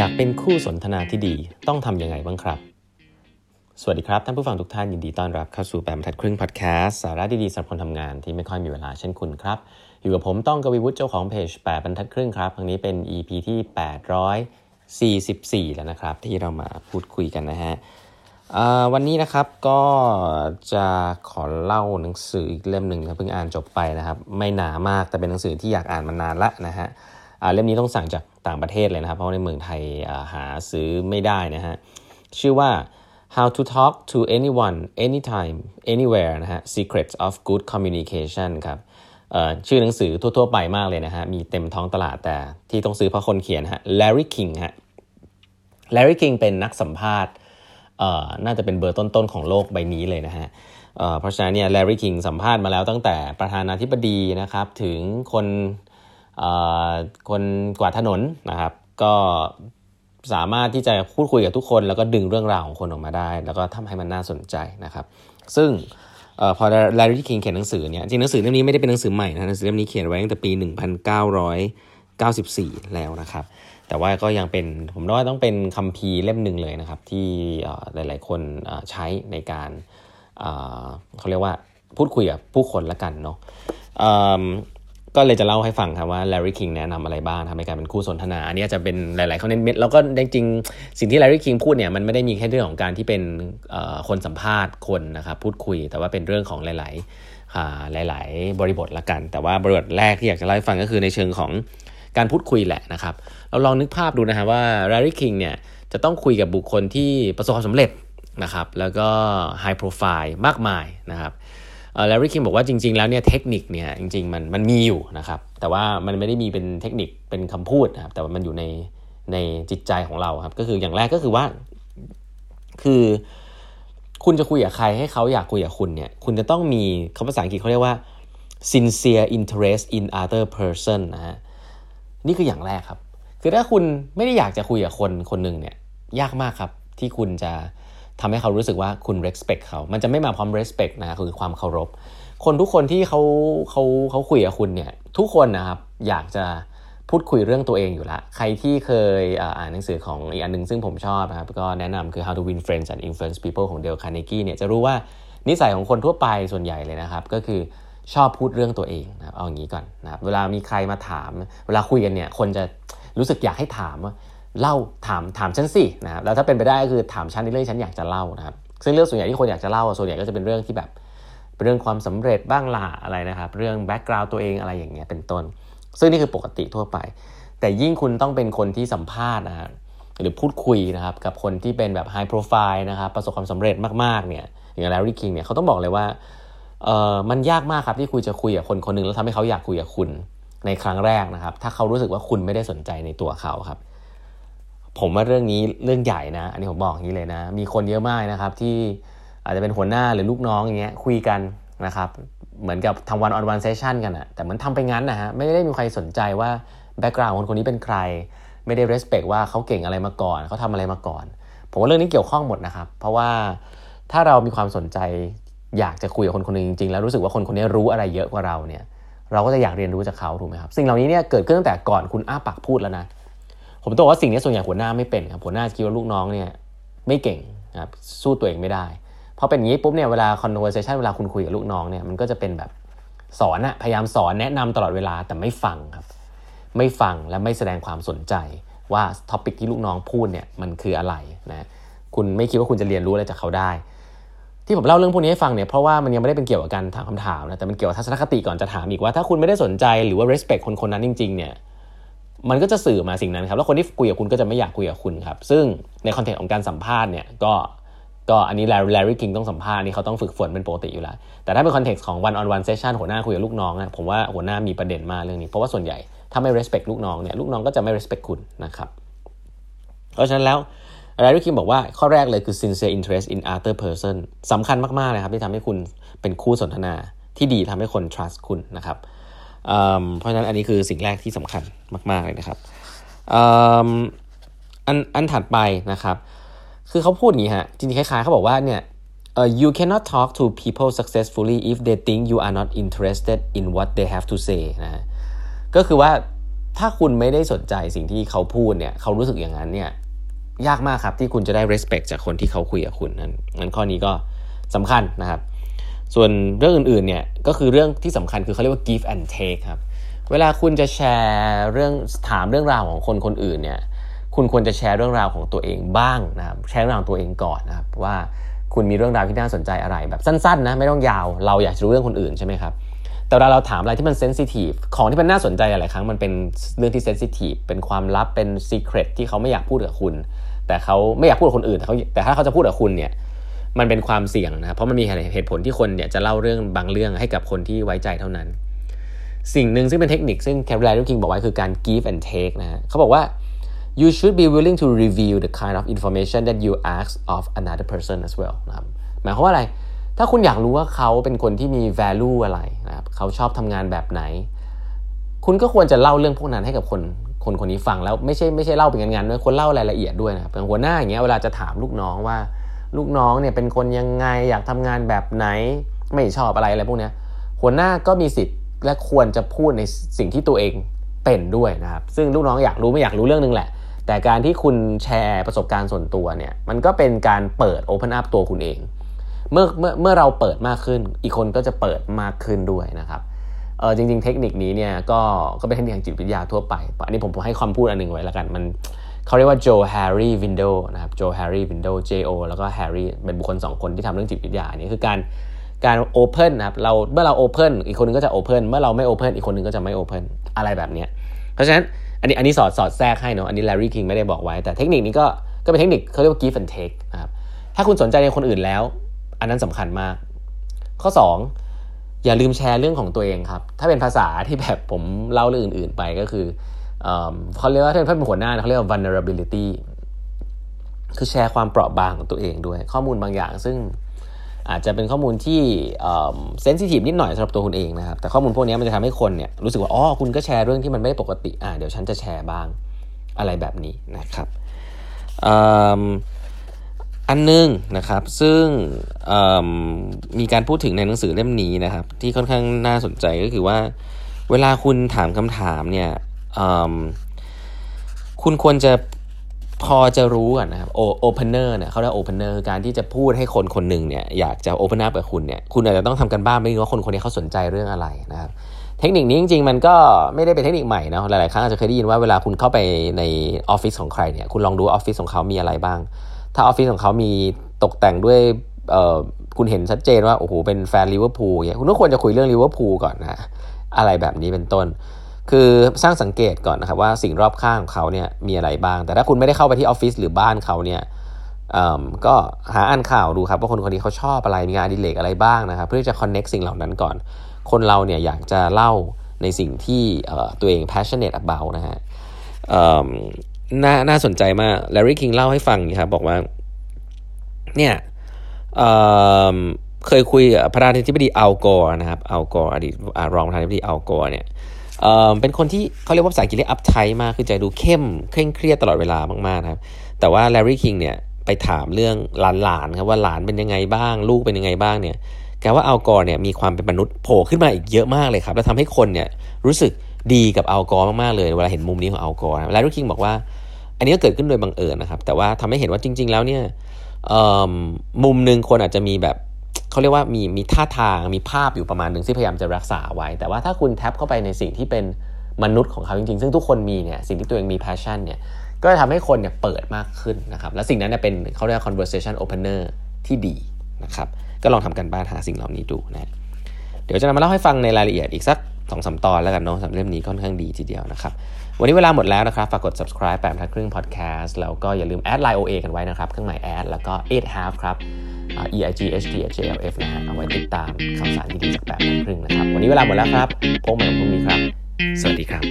อยากเป็นคู่สนทนาที่ดีต้องทำยังไงบ้างครับ สวัสดีครับ ท่านผู้ฟังทุกท่านยินดีต้อนรับเข้าสู่แปมทัดครึ่งพอดแคสต์สาระดีๆสำหรับคนทำงานที่ไม่ค่อยมีเวลาเช่นคุณครับ อยู่กับผมต้องกวีวุฒิเจ้าของเพจแปดบรรทัดครึ่งครับครั้งนี้เป็น EP ที่ 844 แล้วนะครับ ที่เรามาพูดคุยกันนะฮะวันนี้นะครับก็จะขอเล่าหนังสืออีกเล่มหนึ่งนะเพิ่งอ่านจบไปนะครับ ไม่หนามากแต่เป็นหนังสือที่อยากอ่านมานานละนะฮะเล่มนี้ต้องสั่งจาก ต่างประเทศเลยนะครับ เพราะในเมืองไทยหาซื้อไม่ได้นะฮะ ชื่อว่า How to talk to anyone anytime anywhere นะฮะ Secrets of Good Communication ครับชื่อหนังสือทั่ว ๆ ไปมากเลยนะฮะ มีเต็มท้องตลาดแต่ที่ต้องซื้อเพราะคนเขียนฮะ Larry King ฮะ Larry King เป็นนักสัมภาษณ์น่าจะเป็นเบอร์ต้น ๆ ของโลกใบนี้เลยนะฮะเพราะฉะนั้นเนี่ยแลรี่คิงสัมภาษณ์มาแล้วตั้งแต่ประธานาธิบดีนะครับ ถึงคน คนกวาดถนนนะครับ ก็สามารถที่จะพูดคุยกับทุกคน แล้วก็ดึงเรื่องราวของคนออกมาได้ แล้วก็ทำให้มันน่าสนใจนะครับ ซึ่งอพอแลรี่คิงเขียนหนังสือเนี่ยจริงหนังสือเล่มนี้ไม่ได้เป็นหนังสือใหม่นะหนังสือเล่มนี้เขียนไว้ตั้งแต่ปี 1994 แล้วนะครับ แต่ว่าก็ยังเป็นผมว่าต้องเป็นคัมภีร์เล่มหนึ่งเลยนะครับ ที่หลาย ๆ คนใช้ในการเขาเรียกว่าพูดคุยกับผู้คนละกันเนาะ ก็เลยจะเล่าให้ฟังครับว่า Larry King แนะนำอะไรบ้างทำในการเป็นคู่สนทนาอันนี้จะเป็นหลายๆเขาเน้นเม็ดแล้วก็จริงๆสิ่งที่ Larry King พูดเนี่ยมันไม่ได้มีแค่เรื่องของการที่เป็นคนสัมภาษณ์คนนะครับพูดคุย แต่ว่าเป็นเรื่องของหลายๆหลาย ๆ บริบทละกัน แต่ว่าบริบทแรกที่อยากจะเล่าให้ฟังก็คือในเชิงของการพูดคุยแหละนะครับเราลองนึกภาพดูนะฮะว่า Larry King เนี่ยจะต้องคุยกับบุคคลที่ประสบความสำเร็จนะครับแล้วก็ high profile มากมายนะครับ แลรี่คิมบอกว่าจริง ๆ แล้วเนี่ยเทคนิคเนี่ยจริงๆมันมันมีอยู่นะครับแต่ว่ามันไม่ได้มีเป็นเทคนิคเป็นคำพูดนะครับแต่ว่ามันอยู่ในในจิตใจของเราครับก็คืออย่างแรกก็คือว่า คือคุณจะคุยกับใครให้เขาอยากคุยกับคุณเนี่ยคุณจะต้องมีคำภาษาอังกฤษเขาเรียกว่า sincere interest in other person นะฮะนี่คืออย่างแรกครับ คือถ้าคุณไม่ได้อยากจะคุยกับคนคนหนึ่งเนี่ยยากมากครับที่คุณจะ ทำให้เขารู้สึกว่าคุณ respect เขา มันจะไม่มาพร้อม respect นะคือความเคารพ คนทุกคนที่เขาเขาเขาคุยกับคุณเนี่ยทุกคนนะครับอยากจะพูดคุยเรื่องตัวเองอยู่ล้วใครที่เคยอ่านหนังสือของอีกอันนึงซึ่งผมชอบนะครับ ก็แนะนำคือ How to Win Friends and Influence People ของเดลคาร์เนกี้เนี่ยจะรู้ว่านิสัยของคนทั่วไปส่วนใหญ่เลยนะครับ ก็คือชอบพูดเรื่องตัวเองนะครับเอาอย่างนี้ก่อนนะครับเวลามีใครมาถาม เวลาคุยกันเนี่ยคนจะรู้สึกอยากให้ถามว่า เล่าถามถามฉันสินะครับแล้วถ้าเป็นไปได้ก็คือถามฉันในเรื่องฉันอยากจะเล่านะครับซึ่งเรื่องส่วนใหญ่ที่คนอยากจะเล่าส่วนใหญ่ก็จะเป็นเรื่องที่แบบเเรื่องความสำเร็จบ้างล่ะอะไรนะครับ เรื่อง background ตัวเองอะไรอย่างเงี้ยเป็นต้น ซึ่งนี่คือปกติทั่วไป แต่ยิ่งคุณต้องเป็นคนที่สัมภาษณ์นะฮะหรือพูดคุยนะครับกับคนที่เป็นแบบ high profile นะครับประสบความสำเร็จมากๆเนี่ยอย่างแลรี่คิงเนี่ยเขาต้องบอกเลยว่าเออมันยากมากครับที่คุณจะคุยกับคนคนหนึ่งแล้วทำให้เขาอยากคุยกับคุณในครั้งแรกนะครับ ถ้าเขารู้สึกว่าคุณไม่ได้สนใจในตัวเขาครับ ผมว่าเรื่องนี้เรื่องใหญ่นะ อันนี้ผมบอกอย่างนี้เลยนะ มีคนเยอะมากนะครับ ที่อาจจะเป็นหัวหน้าหรือลูกน้องอย่างเงี้ยคุยกันนะครับเหมือนกับทำวันออนวันเซสชันกันอะแต่เหมือนทำไปงั้นนะฮะไม่ได้มีใครสนใจว่าแบ็กกราวน์คนคนนี้เป็นใคร ไม่ได้เรสเพคว่าเขาเก่งอะไรมาก่อนเขาทำอะไรมาก่อน ผมว่าเรื่องนี้เกี่ยวข้องหมดนะครับ เพราะว่าถ้าเรามีความสนใจอยากจะคุยกับคนคนนึงจริงๆแล้วรู้สึกว่าคนคนนี้รู้อะไรเยอะกว่าเราเนี่ย เราก็จะอยากเรียนรู้จากเขาถูกไหมครับสิ่งเหล่านี้เนี่ยเกิดขึ้นตั้งแต่ก่อนคุณอ้าปากพูดแล้วนะ ผมต้องบอกว่าสิ่งนี้ส่วนใหญ่หัวหน้าไม่เป็นครับหัวหน้าคิดว่าลูกน้องเนี่ยไม่เก่งครับสู้ตัวเองไม่ได้พอเป็นอย่างนี้ปุ๊บเนี่ยเวลา conversation เวลาคุณคุยกับลูกน้องเนี่ยมันก็จะเป็นแบบสอนอะพยายามสอนแนะนำตลอดเวลาแต่ไม่ฟังครับ ไม่ฟังและไม่แสดงความสนใจว่าtopic ที่ลูกน้องพูดเนี่ยมันคืออะไรนะคุณไม่คิดว่าคุณจะเรียนรู้อะไรจากเขาได้ ที่ผมเล่าเรื่องพวกนี้ให้ฟังเนี่ยเพราะว่ามันยังไม่ได้เป็นเกี่ยวกับการถามคำถามนะแต่มันเกี่ยวกับทัศนคติก่อนจะถามอีกว่าถ้าคุณไม่ได้สนใจหรือว่า respect คนคนนั้นจริงๆเนี่ย มันก็จะสื่อมาสิ่งนั้นครับ แล้วคนที่คุยกับคุณก็จะไม่อยากคุยกับคุณครับ ซึ่งใน context ของการสัมภาษณ์เนี่ยก็ก็อันนี้แลร์รี่คิงต้องสัมภาษณ์นี่เขาต้องฝึกฝนเป็นปกติอยู่แล้ว แต่ถ้าเป็น context ของ one on one session หัวหน้าคุยกับลูกน้องนะผมว่าหัวหน้ามีประเด็นมากเรื่องนี้ เพราะว่าส่วนใหญ่ถ้าไม่ respect ลูกน้องเนี่ยลูกน้องก็จะไม่ respect คุณนะครับเพราะฉะนั้นแล้วแลรี่คิงบอกว่าข้อแรกเลยคือ sincere interest in other person สำคัญมากๆเลยครับที่ทำให้คุณเป็นคู่สนทนาที่ดีทำให้คน trust คุณนะครับ เพราะฉะนั้นอันนี้คือสิ่งแรกที่สำคัญมาก ๆ เลยนะครับอันอันถัดไปนะครับ คือเขาพูดอย่างนี้ฮะจริงๆคล้ายๆเขาบอกว่าเนี่ย uh, you cannot talk to people successfully if they think you are not interested in what they have to say นะก็คือว่าถ้าคุณไม่ได้สนใจสิ่งที่เขาพูดเนี่ยเขารู้สึกอย่างนั้นเนี่ยยากมากครับที่คุณจะได้ respect จากคนที่เขาคุยกับคุณนั้นงั้นข้อนี้ก็สำคัญนะครับ ส่วนเรื่องอื่นๆเนี่ยก็คือเรื่องที่สำคัญคือเขาเรียกว่า give and take ครับเวลาคุณจะแชร์เรื่องถามเรื่องราวของคนคนอื่นเนี่ยคุณควรจะแชร์เรื่องราวของตัวเองบ้างนะครับแชร์เรื่องราวตัวเองก่อนนะครับว่าคุณมีเรื่องราวที่น่าสนใจอะไรแบบสั้นๆนะไม่ต้องยาว เราอยากจะรู้เรื่องคนอื่นใช่ไหมครับแต่เวลาเราถามอะไรที่มัน sensitive ของที่มันน่าสนใจหลายครั้งมันเป็นเรื่องที่ sensitive เป็นความลับเป็น secret ที่เขาไม่อยากพูดกับคุณ แต่เขาไม่อยากพูดกับคนอื่นแต่เขาแต่ถ้าเขาจะพูดกับคุณเนี่ย มันเป็นความเสี่ยงนะเพราะมันมีเหตุผลที่คนเนี่ยจะเล่าเรื่องบางเรื่องให้กับคนที่ไว้ใจเท่านั้น สิ่งหนึ่งซึ่งเป็นเทคนิคซึ่งแคปไรล์คิงบอกไว้คือการ give and take นะฮะเขาบอกว่า you should be willing to reveal the kind of information that you ask of another person as well นะครับหมายความว่าอะไร ถ้าคุณอยากรู้ว่าเขาเป็นคนที่มี value อะไรนะครับเขาชอบทำงานแบบไหน คุณก็ควรจะเล่าเรื่องพวกนั้นให้กับคนคนคนนี้ฟังแล้วไม่ใช่ไม่ใช่เล่าเป็นงานๆด้วยคนเล่ารายละเอียดด้วยนะครับหัวหน้าอย่างเงี้ยเวลาจะถามลูกน้องว่า ลูกน้องเนี่ยเป็นคนยังไงอยากทำงานแบบไหน ไม่ชอบอะไรอะไรพวกนี้หัวหน้าก็มีสิทธิ์และควรจะพูดในสิ่งที่ตัวเองเป็นด้วยนะครับ ซึ่งลูกน้องอยากรู้ไม่อยากรู้เรื่องนึงแหละ แต่การที่คุณแชร์ประสบการณ์ส่วนตัวเนี่ย มันก็เป็นการเปิด open up ตัวคุณเอง เมื่อเมื่อเมื่อเราเปิดมากขึ้น อีกคนก็จะเปิดมากขึ้นด้วยนะครับเออจริง ๆ เทคนิคนี้เนี่ยก็ก็เป็นเทคนิคทางจิตวิทยาทั่วไป อันนี้ผมให้ความพูดอันหนึ่งไว้แล้วกันมัน เขาเรียกว่าโจแฮร์รี่วินโดนะครับโจแฮร์รี่วินโด J.O. แล้วก็แฮร์รี่เป็นบุคคล 2 คนที่ทำเรื่องจิตวิทยานี้คือการการ open นะครับเราเมื่อเรา open อีกคนนึงก็จะ open เมื่อเราไม่ open อีกคนนึงก็จะไม่ openอะไรแบบนี้เพราะฉะนั้นอันนี้อันนี้สอดสอดแทรกให้เนาะอันนี้แลรี่คิงไม่ได้บอกไว้ แต่เทคนิคนี้ก็ก็เป็นเทคนิคเขาเรียกว่า give and take นะครับถ้าคุณสนใจในคนอื่นแล้ว อันนั้นสำคัญมาก ข้อ 2 อย่าลืมแชร์เรื่องของตัวเองครับ ถ้าเป็นภาษาที่แบบผมเล่าเรื่องอื่น ๆ ไปก็คือ เขาเรียกว่าถ้าเป็นหัวหน้าเขาเรียกว่า vulnerability คือแชร์ความเปราะบางของตัวเองด้วย ข้อมูลบางอย่างซึ่งอาจจะเป็นข้อมูลที่sensitive นิดหน่อยสำหรับตัวคุณเองนะครับ แต่ข้อมูลพวกนี้มันจะทำให้คนเนี่ยรู้สึกว่าอ๋อคุณก็แชร์เรื่องที่มันไม่ปกติอ่าเดี๋ยวฉันจะแชร์บ้างอะไรแบบนี้นะครับอันนึงนะครับซึ่งมีการพูดถึงในหนังสือเล่มนี้นะครับ ที่ค่อนข้างน่าสนใจก็คือว่า เวลาคุณถามคำถามเนี่ย คุณควรจะพอจะรู้ก่อนนะครับ opener เนี่ยเขาเรียก opener การที่จะพูดให้คนคนหนึ่งเนี่ยอยากจะ open up กับคุณเนี่ยคุณอาจจะต้องทำการบ้านให้รู้ว่าคนคนนี้เขาสนใจเรื่องอะไรนะครับเทคนิคนี้จริงๆ มันก็ไม่ได้เป็นเทคนิคใหม่นะหลายๆครั้งอาจจะเคยได้ยินว่าเวลาคุณเข้าไปในออฟฟิศของใครเนี่ยคุณลองดูออฟฟิศของเขามีอะไรบ้าง ถ้าออฟฟิศของเขามีตกแต่งด้วยคุณเห็นชัดเจนว่าโอ้โหเป็นแฟนลิเวอร์พูลเนี่ยคุณก็ควรจะคุยเรื่องลิเวอร์พูลก่อนนะอะไรแบบนี้เป็นต้น คือสร้างสังเกตก่อนนะครับว่าสิ่งรอบข้างของเขาเนี่ยมีอะไรบ้าง แต่ถ้าคุณไม่ได้เข้าไปที่ออฟฟิศหรือบ้านเขาเนี่ยก็หาอ่านข่าวดูครับว่าคนคนนี้เขาชอบอะไรมีงานอดิเรกอะไรบ้างนะครับ เพื่อจะ connect สิ่งเหล่านั้นก่อน คนเราเนี่ยอยากจะเล่าในสิ่งที่ตัวเอง passionate about นะฮะน่าน่าสนใจมากแลรี่คิงเล่าให้ฟังนะครับบอกว่า เนี่ยเเคยคุยประธานาธิบดีอัลกอร์นะครับอัลกอร์อดีตรองประธานาธิบดีอัลกอร์เนี่ย เเป็นคนที่เขาเรียกว่าภาษาอังกฤษเรียก uptight มากคือใจดูเข้มเคร่งเครียดตลอดเวลามากๆครับแต่ว่าแลรี่คิงเนี่ยไปถามเรื่องหลานๆครับว่าหลานเป็นยังไงบ้าง ลูกเป็นยังไงบ้างเนี่ยแกว่าอัลกอร์เนี่ยมีความเป็นมนุษย์โผล่ขึ้นมาอีกเยอะมากเลยครับ แล้วทำให้คนเนี่ยรู้สึกดีกับอัลกอร์มากๆเลยเวลาเห็นมุมนี้ของอัลกอร์แลรี่คิงบอกว่า อันนี้ก็เกิดขึ้นโดยบังเอิญนะครับแต่ว่าทำให้เห็นว่าจริง ๆ แล้วเนี่ยมุมหนึ่งคนอาจจะมีแบบ เขาเรียกว่ามีมีท่าทางมีภาพอยู่ประมาณหนึ่งที่พยายามจะรักษาไว้ แต่ว่าถ้าคุณ tap เข้าไปในสิ่งที่เป็นมนุษย์ของเขาจริงๆ ซึ่งทุกคนมีเนี่ยสิ่งที่ตัวเองมี passion เนี่ยก็จะทำให้คนเนี่ยเปิดมากขึ้นนะครับและสิ่งนั้นเนี่ยเป็นเขาเรียกว่า conversation opener ที่ดีนะครับก็ลองทำกันบ้านหาสิ่งเหล่านี้ดูนะเดี๋ยวจะนำมาเล่าให้ฟังในรายละเอียดอีกสักสองสาตอนแล้วกันเนาะสำหรับเล่มนี้ค่อนข้างดีทีเดียวนะครับ วันนี้เวลาหมดแล้วนะครับ ฝากกด subscribe แปมทัดครึ่ง podcast แล้วก็อย่าลืมแอดไลน์ OA กันไว้นะครับ เครื่องหมายแอดแล้วก็8 half ครับ EIG HTH JLF นะฮะเอาไว้ติดตามข่าวสารดีๆจากแบบครึ่งนะครับ วันนี้เวลาหมดแล้วครับพบกันพรุ่งนี้ครับ สวัสดีครับ